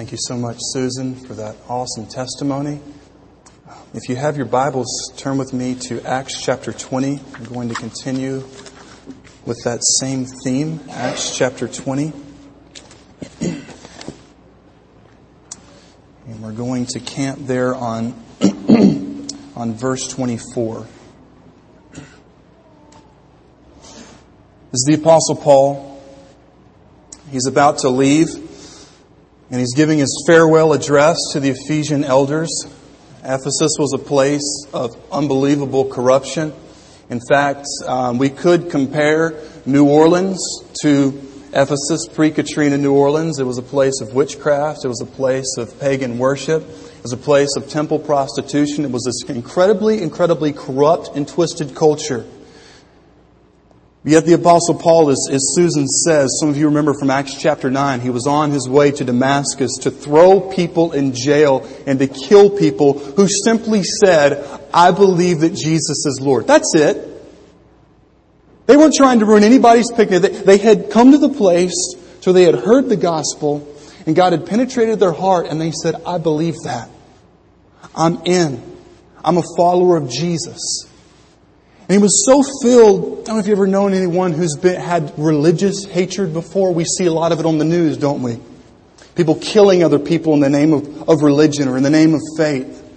Thank you so much, Susan, for that awesome testimony. If you have your Bibles, turn with me to Acts chapter 20. I'm going to continue with that same theme, Acts chapter 20. And we're going to camp there on, on verse 24. This is the Apostle Paul. He's about to leave, and he's giving his farewell address to the Ephesian elders. Ephesus was a place of unbelievable corruption. In fact, um, we could compare New Orleans to Ephesus, pre-Katrina New Orleans. It was a place of witchcraft. It was a place of pagan worship. It was a place of temple prostitution. It was this incredibly, incredibly corrupt and twisted culture. Yet the apostle Paul, as, as Susan says, some of you remember from Acts chapter 9, he was on his way to Damascus to throw people in jail and to kill people who simply said, I believe that Jesus is Lord. That's it. They weren't trying to ruin anybody's picnic. They, they had come to the place so they had heard the gospel and God had penetrated their heart and they said, I believe that. I'm in. I'm a follower of Jesus. And he was so filled. I don't know if you've ever known anyone who's been, had religious hatred before. We see a lot of it on the news, don't we? People killing other people in the name of, of religion or in the name of faith.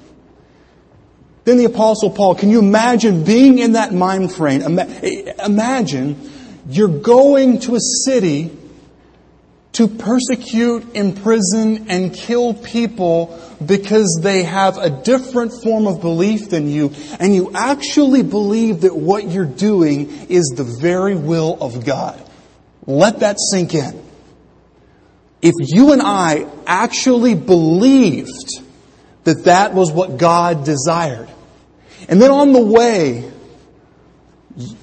Then the apostle Paul, can you imagine being in that mind frame? Imagine you're going to a city to persecute, imprison, and kill people because they have a different form of belief than you, and you actually believe that what you're doing is the very will of God. Let that sink in. If you and I actually believed that that was what God desired, and then on the way,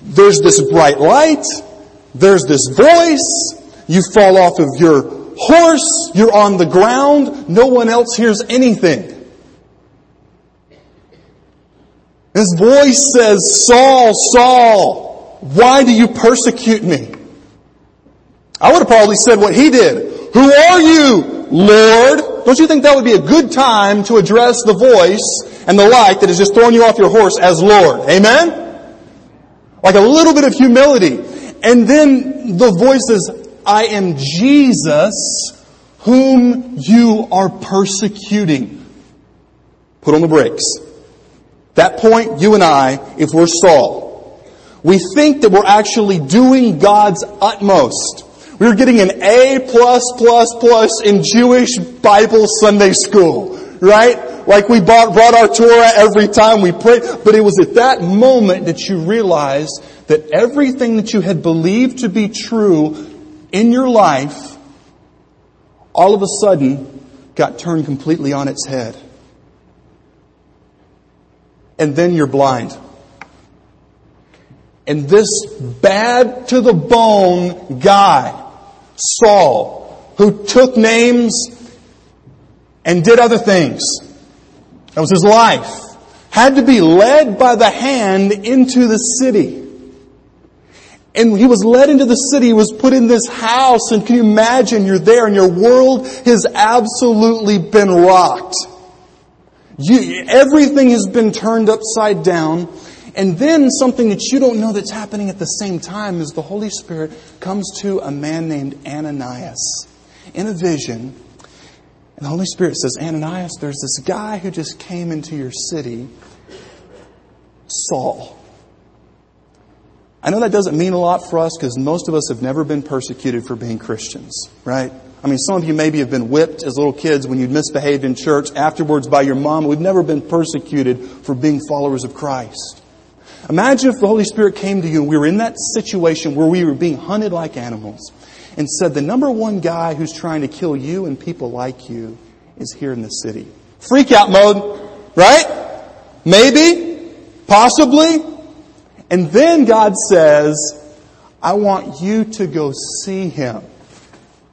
there's this bright light, there's this voice, you fall off of your horse, you're on the ground, no one else hears anything. His voice says, Saul, Saul, why do you persecute me? I would have probably said what he did. Who are you, Lord? Don't you think that would be a good time to address the voice and the light that has just thrown you off your horse as Lord. Amen? Like a little bit of humility. And then the voice says, I am Jesus whom you are persecuting. Put on the brakes. That point, you and I, if we're Saul, we think that we're actually doing God's utmost. We're getting an A plus plus plus in Jewish Bible Sunday school, right? like we brought, brought our Torah every time we prayed. But it was at that moment that you realized that everything that you had believed to be true in your life, all of a sudden got turned completely on its head. And then you're blind. And this bad to the bone guy, Saul, who took names and did other things, that was his life. Had to be led by the hand into the city. And he was led into the city, he was put in this house, and can you imagine you're there and your world has absolutely been rocked. You, everything has been turned upside down. And then something that you don't know that's happening at the same time is the Holy Spirit comes to a man named Ananias in a vision and the Holy Spirit says, Ananias, there's this guy who just came into your city, Saul. I know that doesn't mean a lot for us because most of us have never been persecuted for being Christians, right? I mean, some of you maybe have been whipped as little kids when you misbehaved in church afterwards by your mom. We've never been persecuted for being followers of Christ. Imagine if the Holy Spirit came to you and we were in that situation where we were being hunted like animals and said the number one guy who's trying to kill you and people like you is here in the city. Freak out mode, right? Maybe, possibly. And then God says, I want you to go see him.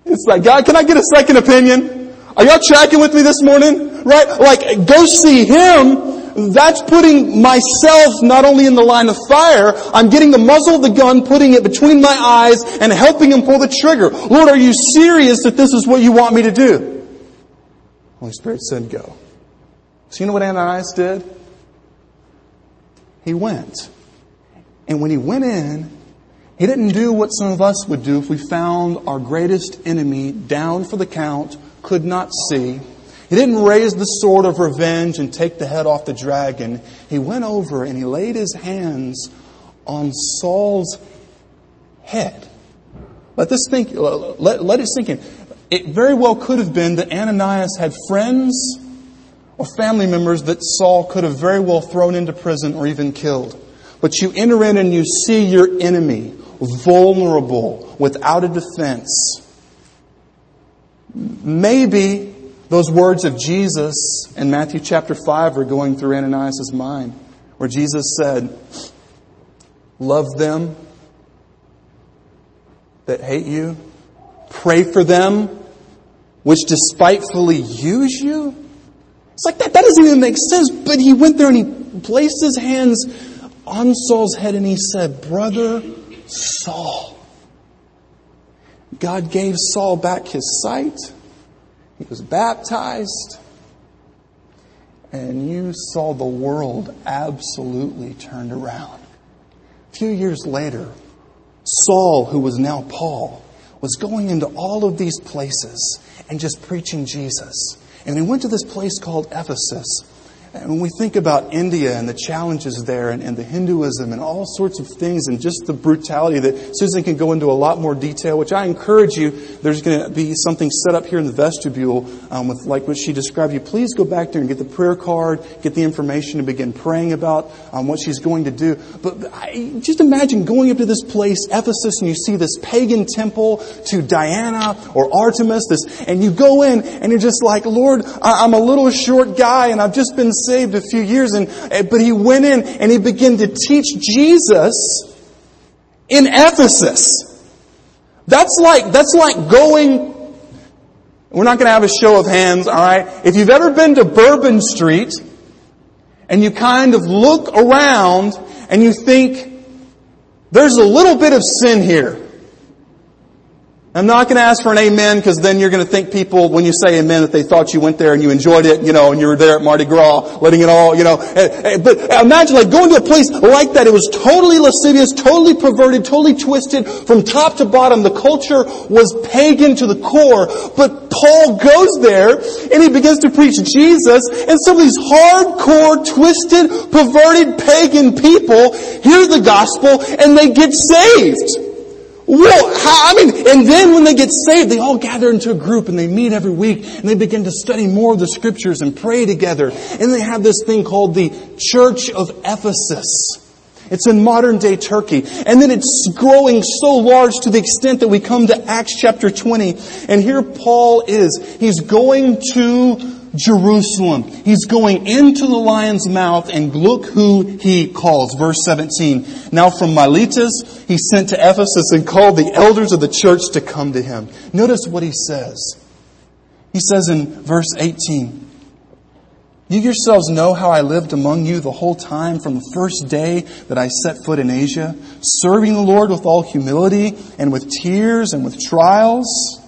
It's like, God, can I get a second opinion? Are y'all tracking with me this morning? Right? Like, go see him that's putting myself not only in the line of fire, I'm getting the muzzle of the gun, putting it between my eyes, and helping him pull the trigger. Lord, are you serious that this is what you want me to do? Holy Spirit said, go. So you know what Ananias did? He went. And when he went in, he didn't do what some of us would do if we found our greatest enemy down for the count, could not see. He didn't raise the sword of revenge and take the head off the dragon. He went over and he laid his hands on Saul's head. Let this think, let, let it sink in. It very well could have been that Ananias had friends or family members that Saul could have very well thrown into prison or even killed. But you enter in and you see your enemy vulnerable, without a defense. Maybe those words of Jesus in Matthew chapter 5 are going through Ananias' mind, where Jesus said, Love them that hate you, pray for them which despitefully use you. It's like that, that doesn't even make sense, but he went there and he placed his hands on Saul's head and he said, Brother Saul. God gave Saul back his sight. He was baptized. And you saw the world absolutely turned around. A few years later, Saul, who was now Paul, was going into all of these places and just preaching Jesus. And he went to this place called Ephesus. And when we think about India and the challenges there and, and, the Hinduism and all sorts of things and just the brutality that Susan can go into a lot more detail, which I encourage you, there's going to be something set up here in the vestibule um, with like what she described you. Please go back there and get the prayer card, get the information and begin praying about um, what she's going to do. But I, just imagine going up to this place, Ephesus, and you see this pagan temple to Diana or Artemis, this, and you go in and you're just like, Lord, I'm a little short guy and I've just been saved a few years, and eh, but he went in and he began to teach Jesus in Ephesus. That's like that's like going. We're not going to have a show of hands, all right? If you've ever been to Bourbon Street and you kind of look around and you think there's a little bit of sin here. I'm not going to ask for an amen because then you're going to think people, when you say amen, that they thought you went there and you enjoyed it, you know, and you were there at Mardi Gras, letting it all, you know. Eh, eh, but imagine like going to a place like that. It was totally lascivious, totally perverted, totally twisted from top to bottom. The culture was pagan to the core. But Paul goes there and he begins to preach Jesus and some of these hardcore, twisted, perverted pagan people hear the gospel and they get saved. Well, I mean, and then when they get saved, they all gather into a group and they meet every week and they begin to study more of the scriptures and pray together. And they have this thing called the Church of Ephesus. It's in modern day Turkey. And then it's growing so large to the extent that we come to Acts chapter 20. And here Paul is. He's going to Jerusalem. He's going into the lion's mouth and look who he calls. Verse 17. Now from Miletus, he sent to Ephesus and called the elders of the church to come to him. Notice what he says. He says in verse 18, you yourselves know how I lived among you the whole time from the first day that I set foot in Asia, serving the Lord with all humility and with tears and with trials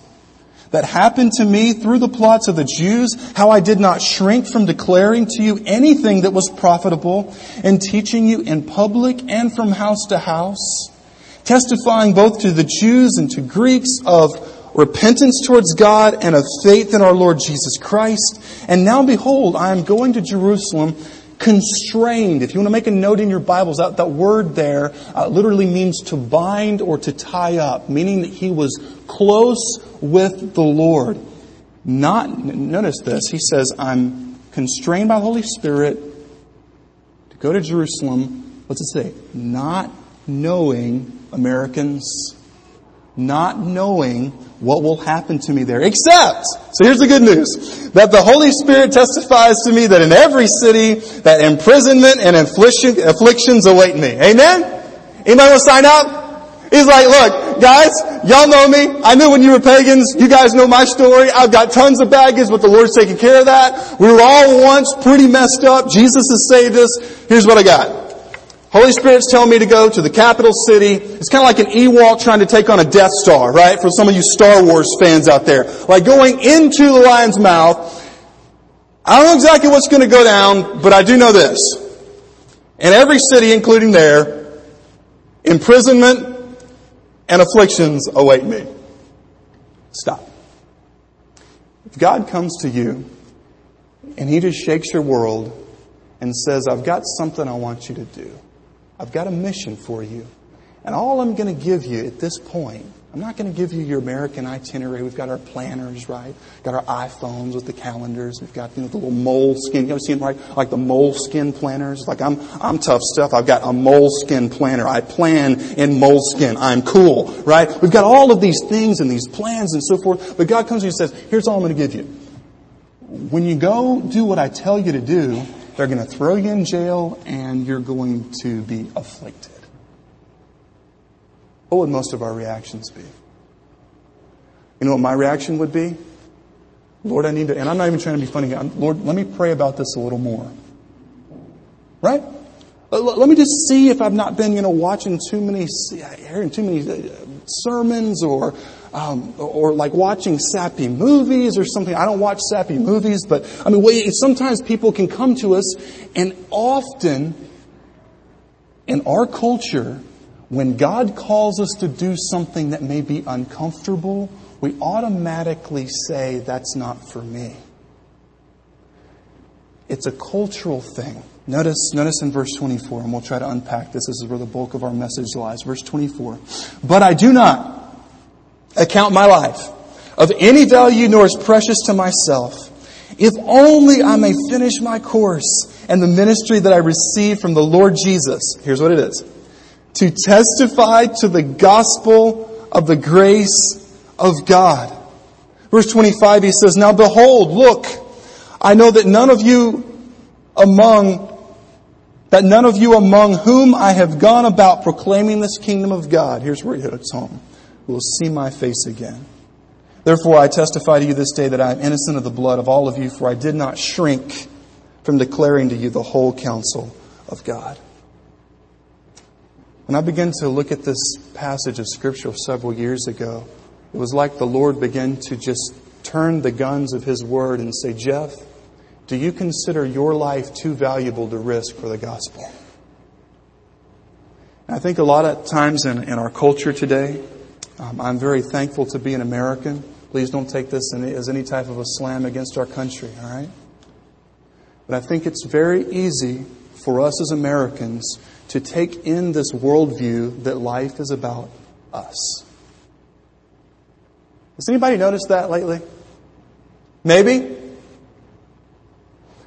that happened to me through the plots of the Jews, how I did not shrink from declaring to you anything that was profitable and teaching you in public and from house to house, testifying both to the Jews and to Greeks of repentance towards God and of faith in our Lord Jesus Christ. And now behold, I am going to Jerusalem constrained. If you want to make a note in your Bibles, that, that word there uh, literally means to bind or to tie up, meaning that he was close with the Lord. Not, notice this, he says, I'm constrained by the Holy Spirit to go to Jerusalem. What's it say? Not knowing Americans, not knowing what will happen to me there. Except, so here's the good news, that the Holy Spirit testifies to me that in every city, that imprisonment and affliction, afflictions await me. Amen? Anybody want to sign up? He's like, look, guys, y'all know me. I knew when you were pagans. You guys know my story. I've got tons of baggage, but the Lord's taking care of that. We were all once pretty messed up. Jesus has saved us. Here's what I got. Holy Spirit's telling me to go to the capital city. It's kind of like an Ewok trying to take on a Death Star, right? For some of you Star Wars fans out there. Like going into the lion's mouth. I don't know exactly what's going to go down, but I do know this. In every city, including there, imprisonment and afflictions await me. Stop. If God comes to you and He just shakes your world and says, I've got something I want you to do. I've got a mission for you. And all I'm going to give you at this point I'm not going to give you your American itinerary. We've got our planners, right? We've got our iPhones with the calendars. We've got you know, the little Moleskine. You ever seen right? Like the Moleskine planners. Like I'm, I'm tough stuff. I've got a Moleskine planner. I plan in Moleskine. I'm cool, right? We've got all of these things and these plans and so forth. But God comes to you and says, here's all I'm going to give you. When you go do what I tell you to do, they're going to throw you in jail and you're going to be afflicted what would most of our reactions be? You know what my reaction would be? Lord, I need to, and I'm not even trying to be funny. Lord, let me pray about this a little more. Right? Let me just see if I've not been, you know, watching too many, hearing too many uh, sermons or, um, or like watching sappy movies or something. I don't watch sappy movies, but I mean, sometimes people can come to us and often in our culture, when God calls us to do something that may be uncomfortable, we automatically say, that's not for me. It's a cultural thing. Notice, notice in verse 24, and we'll try to unpack this. This is where the bulk of our message lies. Verse 24. But I do not account my life of any value nor as precious to myself, if only I may finish my course and the ministry that I received from the Lord Jesus. Here's what it is to testify to the gospel of the grace of God. Verse 25, he says, Now behold, look, I know that none of you among, that none of you among whom I have gone about proclaiming this kingdom of God, here's where he hits home, will see my face again. Therefore I testify to you this day that I am innocent of the blood of all of you, for I did not shrink from declaring to you the whole counsel of God. When I began to look at this passage of Scripture several years ago, it was like the Lord began to just turn the guns of His Word and say, Jeff, do you consider your life too valuable to risk for the gospel? I think a lot of times in, in our culture today, um, I'm very thankful to be an American. Please don't take this as any type of a slam against our country, all right? But I think it's very easy for us as Americans to take in this worldview that life is about us. Has anybody noticed that lately? Maybe?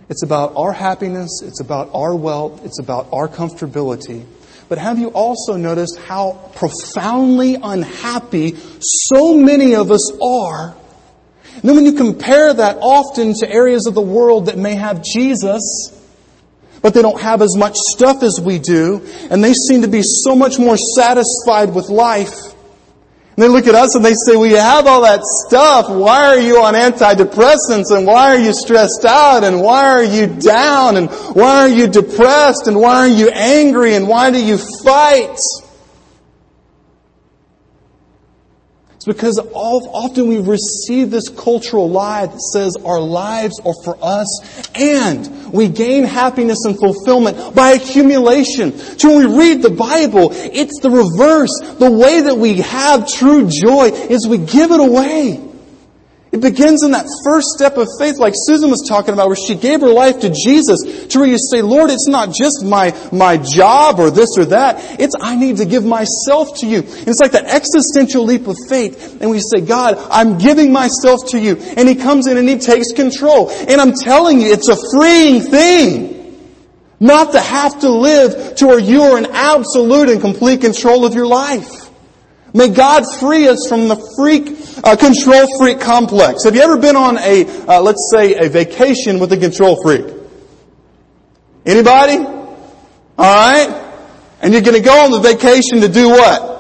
It's about our happiness, it's about our wealth, it's about our comfortability. But have you also noticed how profoundly unhappy so many of us are? And then when you compare that often to areas of the world that may have Jesus, but they don't have as much stuff as we do, and they seem to be so much more satisfied with life. And they look at us and they say, Well, you have all that stuff. Why are you on antidepressants? And why are you stressed out? And why are you down? And why are you depressed? And why are you angry? And why do you fight? It's because often we receive this cultural lie that says our lives are for us and we gain happiness and fulfillment by accumulation. So when we read the Bible, it's the reverse. The way that we have true joy is we give it away. It begins in that first step of faith, like Susan was talking about, where she gave her life to Jesus, to where you say, Lord, it's not just my, my job or this or that. It's, I need to give myself to you. And it's like that existential leap of faith. And we say, God, I'm giving myself to you. And He comes in and He takes control. And I'm telling you, it's a freeing thing. Not to have to live to where you are in absolute and complete control of your life. May God free us from the freak, uh, control freak complex. Have you ever been on a, uh, let's say, a vacation with a control freak? Anybody? Alright? And you're gonna go on the vacation to do what?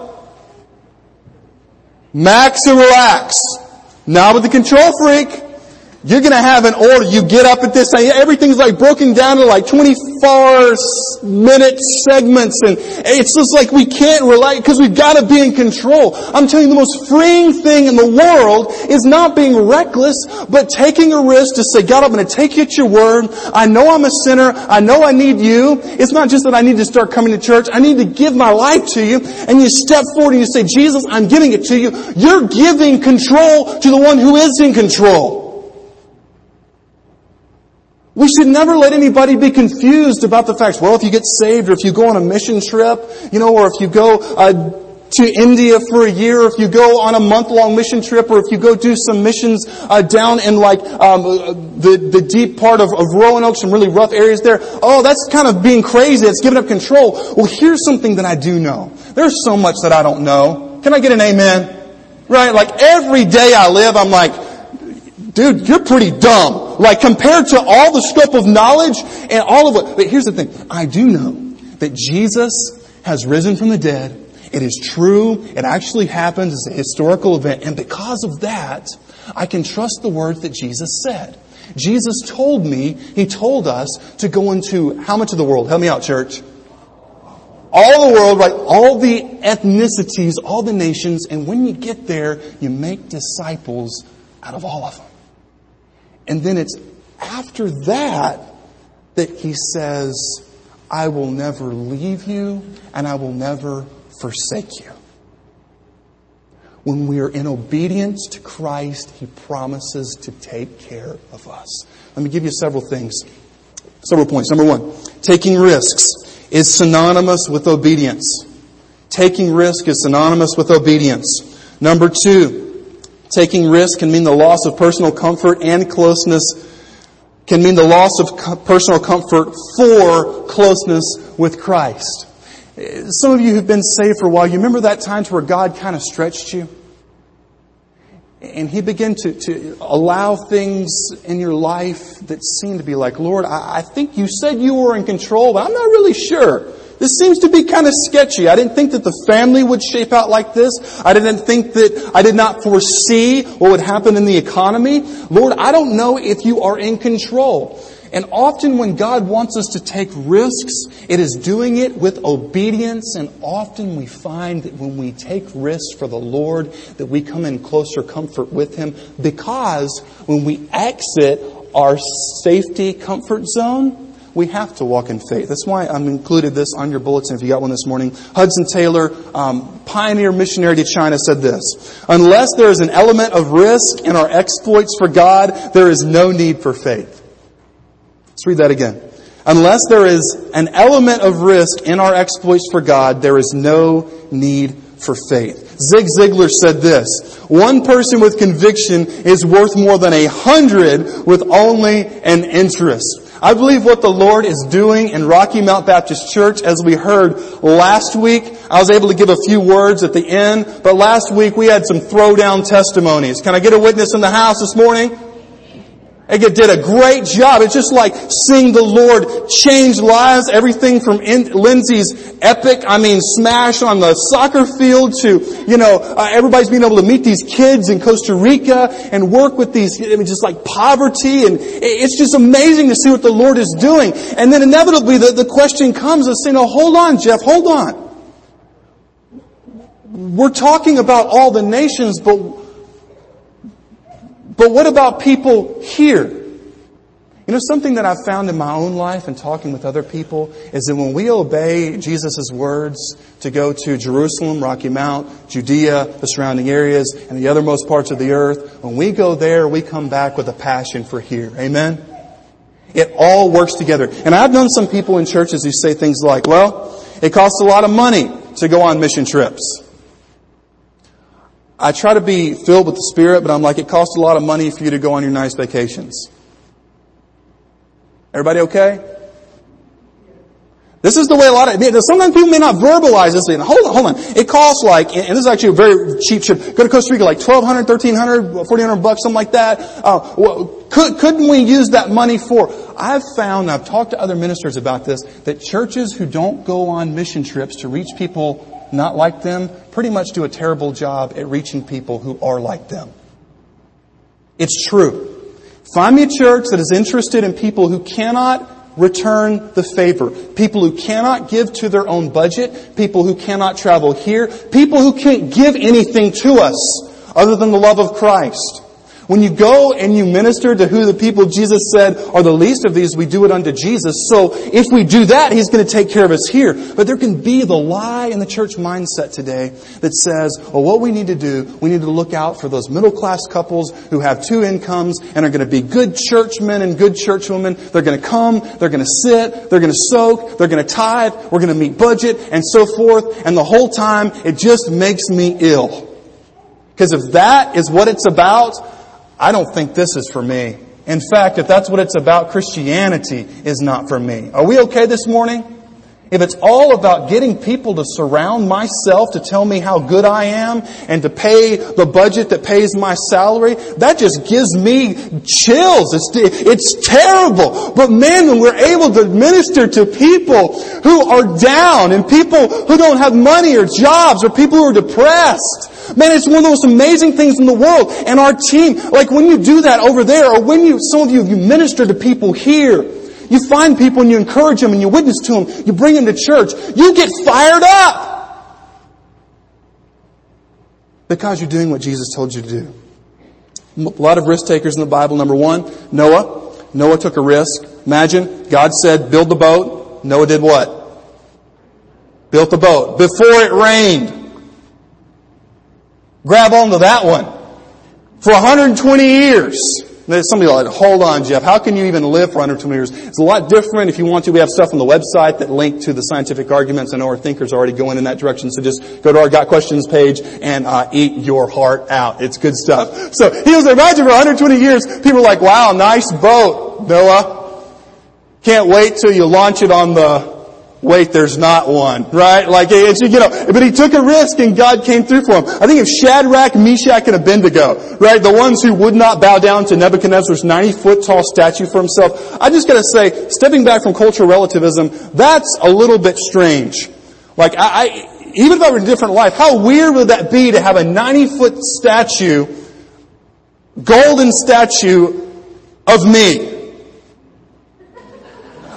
Max and relax. Not with the control freak. You're going to have an order. You get up at this, time. everything's like broken down to like 24 minute segments and it's just like we can't rely because we've got to be in control. I'm telling you the most freeing thing in the world is not being reckless, but taking a risk to say, God, I'm going to take you at your word. I know I'm a sinner. I know I need you. It's not just that I need to start coming to church. I need to give my life to you. And you step forward and you say, Jesus, I'm giving it to you. You're giving control to the one who is in control. We should never let anybody be confused about the fact, well, if you get saved or if you go on a mission trip, you know, or if you go uh, to India for a year, or if you go on a month-long mission trip, or if you go do some missions uh, down in like um, the the deep part of, of Roanoke, some really rough areas there. Oh, that's kind of being crazy. It's giving up control. Well, here's something that I do know. There's so much that I don't know. Can I get an amen? Right? Like every day I live, I'm like, dude, you're pretty dumb. Like compared to all the scope of knowledge and all of what, But here's the thing. I do know that Jesus has risen from the dead. It is true. It actually happened. It's a historical event. And because of that, I can trust the words that Jesus said. Jesus told me, He told us to go into how much of the world? Help me out, church. All the world, right? All the ethnicities, all the nations. And when you get there, you make disciples out of all of them. And then it's after that that he says, I will never leave you and I will never forsake you. When we are in obedience to Christ, He promises to take care of us. Let me give you several things, several points. Number one, taking risks is synonymous with obedience. Taking risk is synonymous with obedience. Number two, Taking risk can mean the loss of personal comfort and closeness can mean the loss of personal comfort for closeness with Christ. Some of you who've been saved for a while, you remember that times where God kind of stretched you? And He began to, to allow things in your life that seemed to be like, Lord, I, I think you said you were in control, but I'm not really sure. This seems to be kind of sketchy. I didn't think that the family would shape out like this. I didn't think that, I did not foresee what would happen in the economy. Lord, I don't know if you are in control. And often when God wants us to take risks, it is doing it with obedience. And often we find that when we take risks for the Lord, that we come in closer comfort with Him because when we exit our safety comfort zone, we have to walk in faith. That's why I'm included this on your bulletin if you got one this morning. Hudson Taylor, um, pioneer missionary to China, said this: "Unless there is an element of risk in our exploits for God, there is no need for faith." Let's read that again. Unless there is an element of risk in our exploits for God, there is no need for faith. Zig Ziglar said this, one person with conviction is worth more than a hundred with only an interest. I believe what the Lord is doing in Rocky Mount Baptist Church, as we heard last week, I was able to give a few words at the end, but last week we had some throwdown testimonies. Can I get a witness in the house this morning? It did a great job. It's just like seeing the Lord change lives. Everything from in, Lindsay's epic, I mean, smash on the soccer field to, you know, uh, everybody's being able to meet these kids in Costa Rica and work with these, I mean, just like poverty. And it's just amazing to see what the Lord is doing. And then inevitably the, the question comes of saying, oh, hold on, Jeff, hold on. We're talking about all the nations, but but what about people here? You know, something that I've found in my own life and talking with other people is that when we obey Jesus' words to go to Jerusalem, Rocky Mount, Judea, the surrounding areas, and the othermost parts of the earth, when we go there, we come back with a passion for here. Amen? It all works together. And I've known some people in churches who say things like, well, it costs a lot of money to go on mission trips. I try to be filled with the Spirit, but I'm like, it costs a lot of money for you to go on your nice vacations. Everybody okay? This is the way a lot of, sometimes people may not verbalize this. Hold on, hold on. It costs like, and this is actually a very cheap trip. Go to Costa Rica, like 1200 1300 1400 bucks, something like that. Uh, could, couldn't we use that money for? I've found, I've talked to other ministers about this, that churches who don't go on mission trips to reach people not like them pretty much do a terrible job at reaching people who are like them. It's true. Find me a church that is interested in people who cannot return the favor. People who cannot give to their own budget. People who cannot travel here. People who can't give anything to us other than the love of Christ. When you go and you minister to who the people Jesus said are the least of these, we do it unto Jesus. So if we do that, He's going to take care of us here. But there can be the lie in the church mindset today that says, well, what we need to do, we need to look out for those middle class couples who have two incomes and are going to be good churchmen and good churchwomen. They're going to come, they're going to sit, they're going to soak, they're going to tithe, we're going to meet budget and so forth. And the whole time, it just makes me ill. Because if that is what it's about, I don't think this is for me. In fact, if that's what it's about, Christianity is not for me. Are we okay this morning? If it's all about getting people to surround myself to tell me how good I am and to pay the budget that pays my salary, that just gives me chills. It's, it's terrible. But man, when we're able to minister to people who are down and people who don't have money or jobs or people who are depressed, Man, it's one of the most amazing things in the world. And our team, like when you do that over there, or when you, some of you, you minister to people here, you find people and you encourage them and you witness to them, you bring them to church, you get fired up. Because you're doing what Jesus told you to do. A lot of risk takers in the Bible. Number one, Noah. Noah took a risk. Imagine, God said, build the boat. Noah did what? Built the boat. Before it rained. Grab onto that one. For 120 years. Somebody like, hold on, Jeff. How can you even live for 120 years? It's a lot different. If you want to, we have stuff on the website that link to the scientific arguments. I know our thinkers are already going in that direction. So just go to our Got Questions page and uh, eat your heart out. It's good stuff. So he was imagine for 120 years, people are like, wow, nice boat, Noah. Can't wait till you launch it on the wait, there's not one, right? Like, it's, you know, but he took a risk and God came through for him. I think of Shadrach, Meshach, and Abednego, right? The ones who would not bow down to Nebuchadnezzar's 90 foot tall statue for himself. I just gotta say, stepping back from cultural relativism, that's a little bit strange. Like, I, I even if I were in a different life, how weird would that be to have a 90 foot statue, golden statue of me?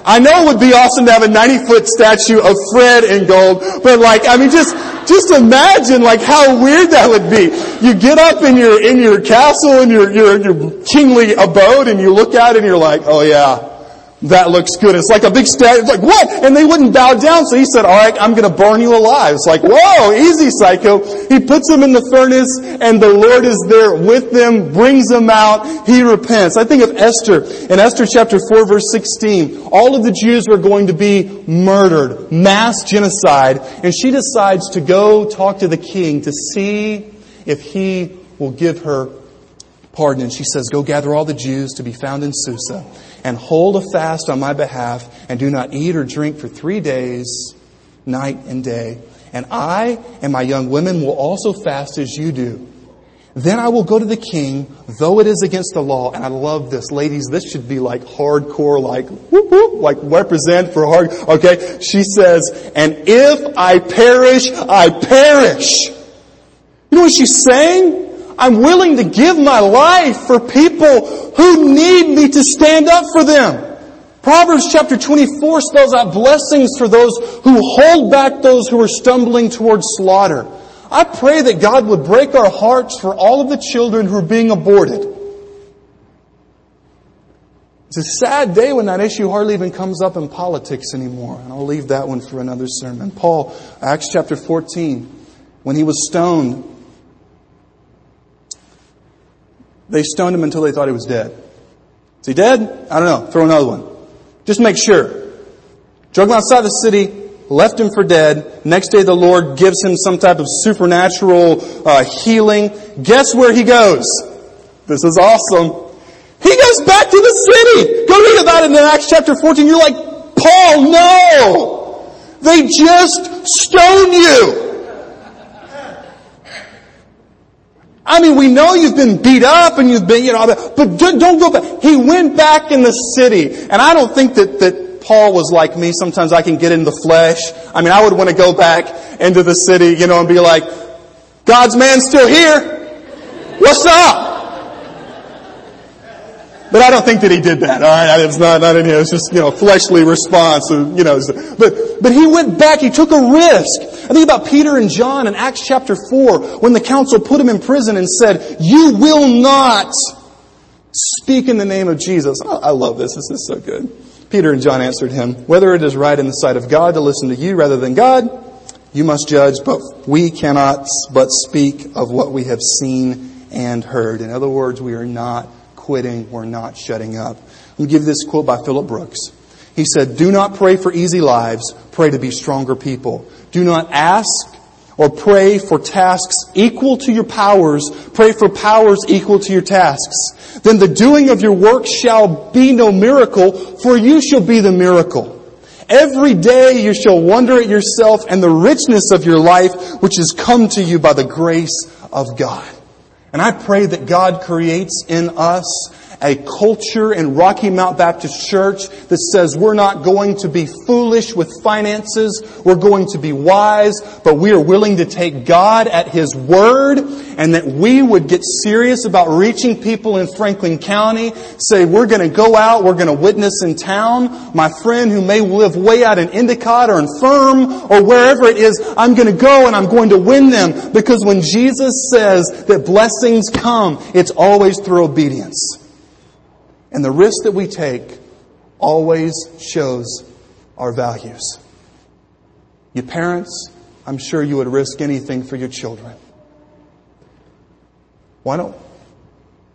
I know it would be awesome to have a 90 foot statue of Fred in gold, but like, I mean, just, just imagine like how weird that would be. You get up in your, in your castle, in your, your, your kingly abode, and you look out and you're like, oh yeah, that looks good. It's like a big statue. It's like, what? And they wouldn't bow down. So he said, all right, I'm going to burn you alive. It's like, whoa, easy, psycho. He puts them in the furnace and the Lord is there with them, brings them out. He repents. I think of Esther. In Esther chapter 4 verse 16, all of the Jews were going to be murdered, mass genocide. And she decides to go talk to the king to see if he will give her pardon. And she says, go gather all the Jews to be found in Susa and hold a fast on my behalf and do not eat or drink for three days, night and day. And I and my young women will also fast as you do. Then I will go to the king, though it is against the law. And I love this. Ladies, this should be like hardcore, like, whoop, whoop, like represent for hard. Okay. She says, and if I perish, I perish. You know what she's saying? I'm willing to give my life for people who need me to stand up for them. Proverbs chapter 24 spells out blessings for those who hold back those who are stumbling towards slaughter. I pray that God would break our hearts for all of the children who are being aborted. It's a sad day when that issue hardly even comes up in politics anymore. And I'll leave that one for another sermon. Paul, Acts chapter 14, when he was stoned, they stoned him until they thought he was dead. Is he dead? I don't know. Throw another one. Just make sure. Drug him outside the city, left him for dead. Next day the Lord gives him some type of supernatural uh, healing. Guess where he goes? This is awesome. He goes back to the city. Go read about it in Acts chapter 14. You're like, Paul, no! They just stoned you! I mean, we know you've been beat up and you've been, you know, but don't go back. He went back in the city. And I don't think that, that Paul was like me. Sometimes I can get in the flesh. I mean, I would want to go back into the city, you know, and be like, God's man's still here. What's up? But I don't think that he did that. All right, it's not not in here. It's just you know fleshly response. You know, but but he went back. He took a risk. I think about Peter and John in Acts chapter four when the council put him in prison and said, "You will not speak in the name of Jesus." Oh, I love this. This is so good. Peter and John answered him, "Whether it is right in the sight of God to listen to you rather than God, you must judge. But we cannot but speak of what we have seen and heard." In other words, we are not quitting. We're not shutting up. Let me give you this quote by Philip Brooks. He said, Do not pray for easy lives. Pray to be stronger people. Do not ask or pray for tasks equal to your powers. Pray for powers equal to your tasks. Then the doing of your work shall be no miracle, for you shall be the miracle. Every day you shall wonder at yourself and the richness of your life, which has come to you by the grace of God. And I pray that God creates in us a culture in Rocky Mount Baptist Church that says we're not going to be foolish with finances, we're going to be wise, but we are willing to take God at His word and that we would get serious about reaching people in Franklin County, say we're going to go out, we're going to witness in town. My friend who may live way out in Endicott or in Ferrum or wherever it is, I'm going to go and I'm going to win them because when Jesus says that blessings come, it's always through obedience. And the risk that we take always shows our values. You parents, I'm sure you would risk anything for your children. Why don't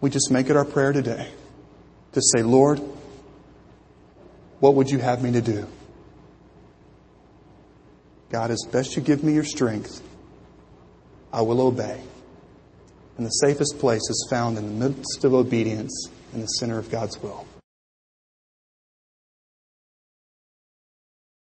we just make it our prayer today to say, Lord, what would you have me to do? God, as best you give me your strength, I will obey. And the safest place is found in the midst of obedience in the center of God's will.